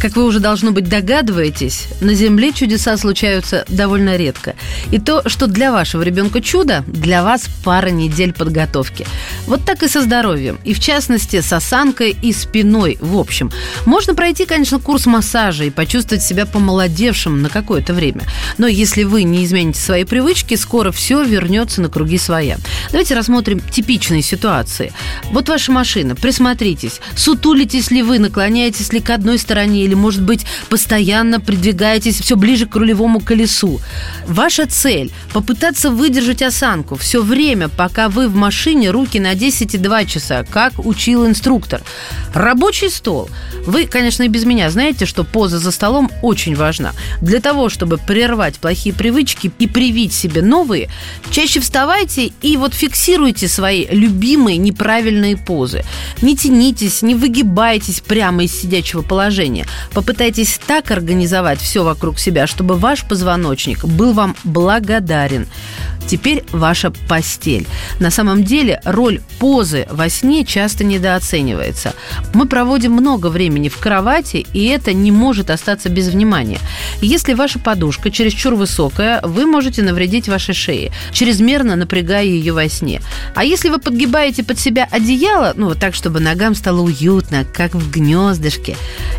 как вы уже, должно быть, догадываетесь, на Земле чудеса случаются довольно редко. И то, что для вашего ребенка чудо, для вас пара недель подготовки. Вот так и со здоровьем. И в частности, с осанкой и спиной в общем. Можно пройти, конечно, курс массажа и почувствовать себя помолодевшим на какое-то время. Но если вы не измените свои привычки, скоро все вернется на круги своя. Давайте рассмотрим типичные ситуации. Вот ваша машина, присмотритесь. Сутулитесь ли вы, наклоняетесь ли к одной стороне или, может быть, постоянно придвигаетесь все ближе к рулевому колесу. Ваша цель – попытаться выдержать осанку все время, пока вы в машине руки на 10,2 часа, как учил инструктор. Рабочий стол. Вы, конечно, и без меня знаете, что поза за столом очень важна. Для того, чтобы прервать плохие привычки и привить себе новые, чаще вставайте и вот фиксируйте свои любимые неправильные позы. Не тянитесь, не выгибайтесь прямо из сидячего положения. Попытайтесь так организовать все вокруг себя, чтобы ваш позвоночник был вам благодарен. Теперь ваша постель. На самом деле роль позы во сне часто недооценивается. Мы проводим много времени в кровати, и это не может остаться без внимания. Если ваша подушка чересчур высокая, вы можете навредить вашей шее, чрезмерно напрягая ее во сне. А если вы подгибаете под себя одеяло, ну вот так, чтобы ногам стало уютно, как в гнездышке,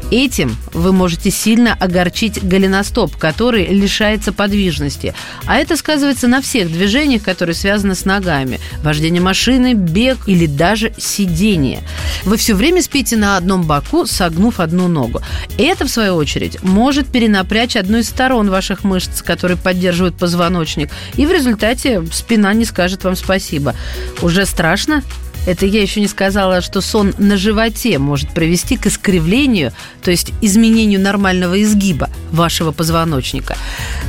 этим вы можете сильно огорчить голеностоп, который лишается подвижности. А это сказывается на всех движениях, которые связаны с ногами. Вождение машины, бег или даже сидение. Вы все время спите на одном боку, согнув одну ногу. Это, в свою очередь, может перенапрячь одну из сторон ваших мышц, которые поддерживают позвоночник. И в результате спина не скажет вам спасибо. Уже страшно? Это я еще не сказала, что сон на животе может привести к искривлению, то есть изменению нормального изгиба вашего позвоночника.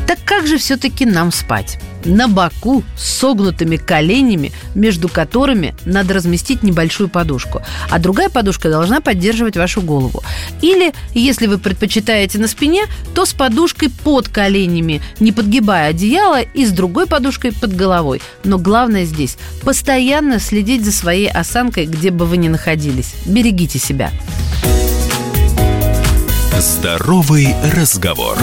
Так как же все-таки нам спать? на боку с согнутыми коленями, между которыми надо разместить небольшую подушку. А другая подушка должна поддерживать вашу голову. Или, если вы предпочитаете на спине, то с подушкой под коленями, не подгибая одеяло, и с другой подушкой под головой. Но главное здесь – постоянно следить за своей осанкой, где бы вы ни находились. Берегите себя. Здоровый разговор.